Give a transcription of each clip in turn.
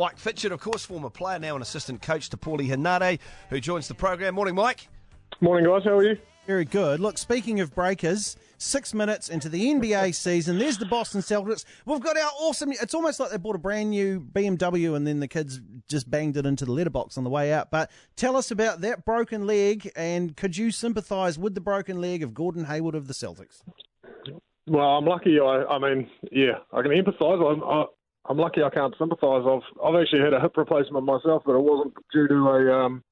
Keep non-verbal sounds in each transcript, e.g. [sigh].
Mike Fitchett, of course, former player, now an assistant coach to Paulie Henare, who joins the program. Morning, Mike. Morning, guys. How are you? Very good. Look, speaking of breakers, six minutes into the NBA season, there's the Boston Celtics. We've got our awesome. It's almost like they bought a brand new BMW and then the kids just banged it into the letterbox on the way out. But tell us about that broken leg, and could you sympathise with the broken leg of Gordon Hayward of the Celtics? Well, I'm lucky. I, I mean, yeah, I can empathise. I'm, I, I'm lucky. I can't sympathise. I've, I've actually had a hip replacement myself, but it wasn't due to a um,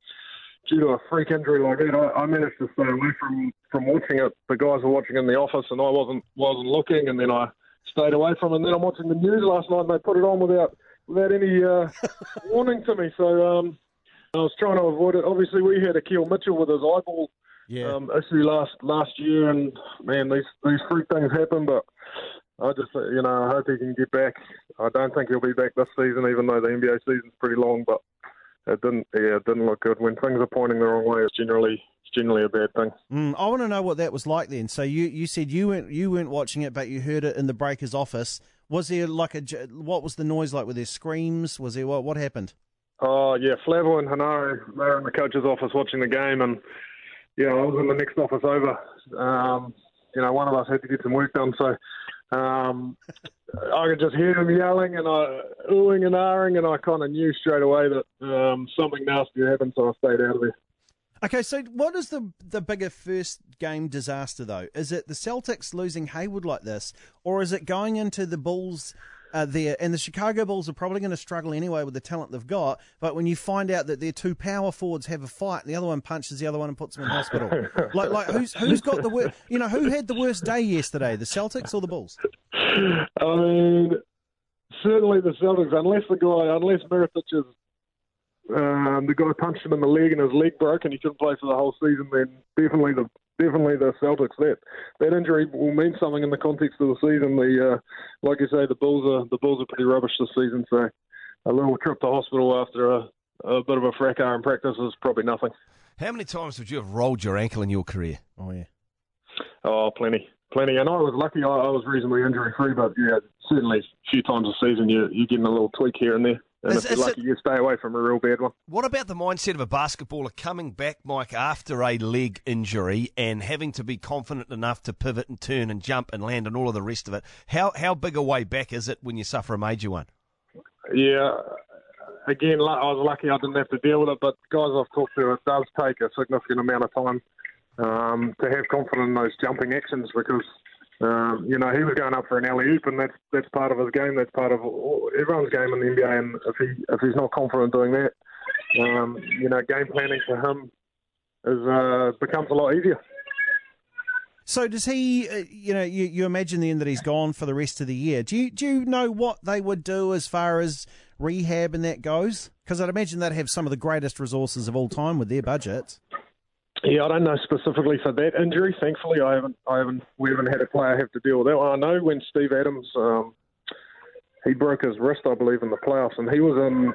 due to a freak injury like that, I, I managed to stay away from, from watching it. The guys were watching in the office, and I wasn't wasn't looking. And then I stayed away from it. And then I'm watching the news last night, and they put it on without without any uh, [laughs] warning to me. So um, I was trying to avoid it. Obviously, we had Akil Mitchell with his eyeball Yeah. um, issue last last year, and man, these these freak things happen. But I just, uh, you know, I hope he can get back. I don't think he'll be back this season, even though the NBA season's pretty long. But it didn't, yeah, it didn't look good. When things are pointing the wrong way, it's generally it's generally a bad thing. Mm, I want to know what that was like then. So you, you said you weren't you weren't watching it, but you heard it in the Breakers office. Was there like a what was the noise like? Were there screams? Was there what what happened? Oh yeah, Flavo and Henare, they were in the coach's office watching the game, and yeah, I was in the next office over. Um, you know, one of us had to get some work done, so um, I could just hear them yelling and I oohing and ahhing, and I kind of knew straight away that um, something nasty had happened, so I stayed out of there. Okay, so what is the the bigger first game disaster though? Is it the Celtics losing Hayward like this, or is it going into the Bulls uh, there? And the Chicago Bulls are probably going to struggle anyway with the talent they've got. But when you find out that their two power forwards have a fight, and the other one punches the other one and puts them in hospital, [laughs] like like who's who's got the worst? You know, who had the worst day yesterday? The Celtics or the Bulls? I mean, certainly the Celtics, unless the guy, unless Mirotic is um, the guy punched him in the leg and his leg broke and he couldn't play for the whole season, then definitely the definitely the Celtics. That that injury will mean something in the context of the season. The uh, like you say, the Bulls are the Bulls are pretty rubbish this season. So a little trip to hospital after a, a bit of a fracas in practice is probably nothing. How many times would you have rolled your ankle in your career? Oh yeah. Oh, plenty, plenty. And I was lucky; I, I was reasonably injury free. But yeah, certainly a few times a season you you're getting a little tweak here and there. And Is- if you're lucky, it- you stay away from a real bad one. What about the mindset of a basketballer coming back, Mike, after a leg injury and having to be confident enough to pivot and turn and jump and land and all of the rest of it? How how big a way back is it when you suffer a major one? Yeah. Again, I was lucky I didn't have to deal with it, but guys I've talked to, it does take a significant amount of time um, to have confidence in those jumping actions because, um, you know, he was going up for an alley oop, and that's that's part of his game. That's part of everyone's game in the NBA. And if he if he's not confident doing that, um, you know, game planning for him is uh, becomes a lot easier. So does he? Uh, you know, you, you imagine then that he's gone for the rest of the year. Do you do you know what they would do as far as rehab and that goes? Because I'd imagine they'd have some of the greatest resources of all time with their budgets. Yeah, I don't know specifically for that injury. Thankfully, I haven't, I haven't, we haven't had a player have to deal with that. I know when Steve Adams, um, he broke his wrist, I believe, in the playoffs, and he was in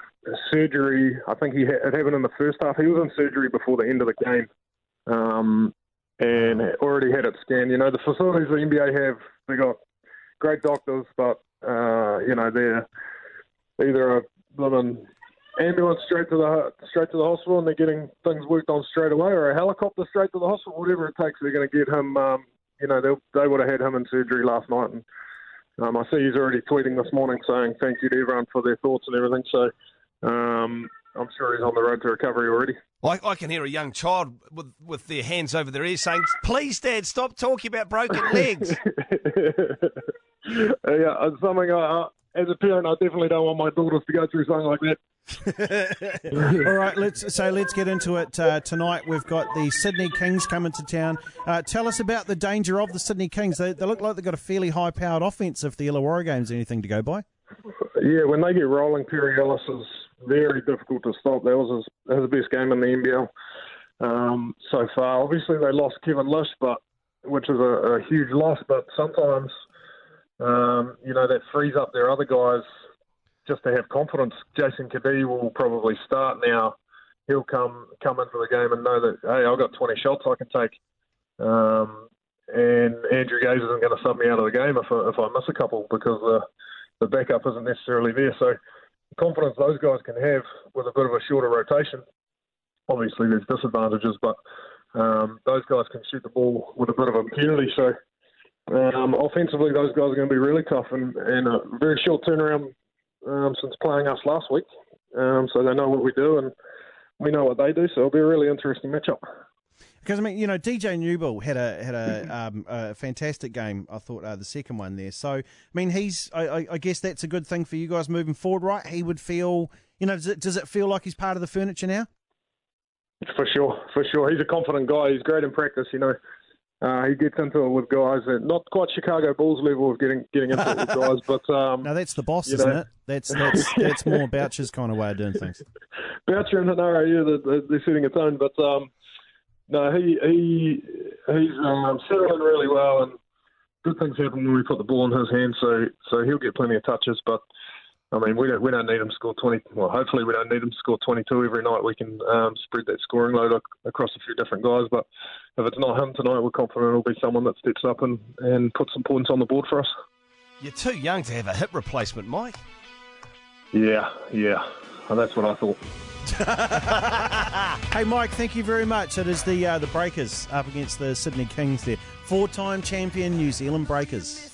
surgery. I think he had, it happened in the first half. He was in surgery before the end of the game, um, and already had it scanned. You know, the facilities the NBA have, they got great doctors, but uh, you know, they're either a blooming ambulance straight to the straight to the hospital, and they're getting things worked on straight away, or a helicopter straight to the hospital, whatever it takes. They're going to get him. Um, you know, they they would have had him in surgery last night, and um, I see he's already tweeting this morning saying thank you to everyone for their thoughts and everything. So um, I'm sure he's on the road to recovery already. I, I can hear a young child with, with their hands over their ears saying, Please, Dad, stop talking about broken legs. [laughs] yeah, it's something I, as a parent, I definitely don't want my daughters to go through something like that. [laughs] All right, let's so let's get into it uh, tonight. We've got the Sydney Kings coming to town. Uh, tell us about the danger of the Sydney Kings. They, they look like they've got a fairly high-powered offense. If the Illawarra game's anything to go by. Yeah, when they get rolling, Perry Ellis is very difficult to stop. That was his, his best game in the NBL um, so far. Obviously, they lost Kevin Lisch, but which is a, a huge loss. But sometimes, um, you know, that frees up their other guys just to have confidence. Jason Cadee will probably start now. He'll come come into the game and know that hey, I've got 20 shots I can take. Um, and Andrew Gaze isn't going to sub me out of the game if I, if I miss a couple because the the backup isn't necessarily there. So confidence those guys can have with a bit of a shorter rotation. Obviously, there's disadvantages, but um, those guys can shoot the ball with a bit of impunity. So um, offensively, those guys are going to be really tough and, and a very short turnaround um, since playing us last week. Um, so they know what we do and we know what they do. So it'll be a really interesting matchup. Because I mean, you know, DJ Newbill had a had a, um, a fantastic game. I thought uh, the second one there. So I mean, he's I, I, guess that's a good thing for you guys moving forward, right? He would feel, you know, does it does it feel like he's part of the furniture now? For sure, for sure. He's a confident guy. He's great in practice. You know, uh, he gets into it with guys that not quite Chicago Bulls level of getting getting into it with [laughs] guys, but um, now that's the boss, isn't know. it? That's [laughs] that's that's more Boucher's kind of way of doing things. [laughs] Boucher and Henare, yeah, they're, they're setting a tone, but um, no, he he he's um, settling really well, and good things happen when we put the ball in his hands. So so he'll get plenty of touches, but I mean, we don't we don't need them to score twenty. Well, hopefully we don't need them to score twenty two every night. We can um, spread that scoring load across a few different guys. But if it's not him tonight, we're confident it'll be someone that steps up and and puts some points on the board for us. You're too young to have a hip replacement, Mike. Yeah, yeah, and that's what I thought. [laughs] hey, Mike, thank you very much. It is the uh, the Breakers up against the Sydney Kings there, four time champion New Zealand Breakers.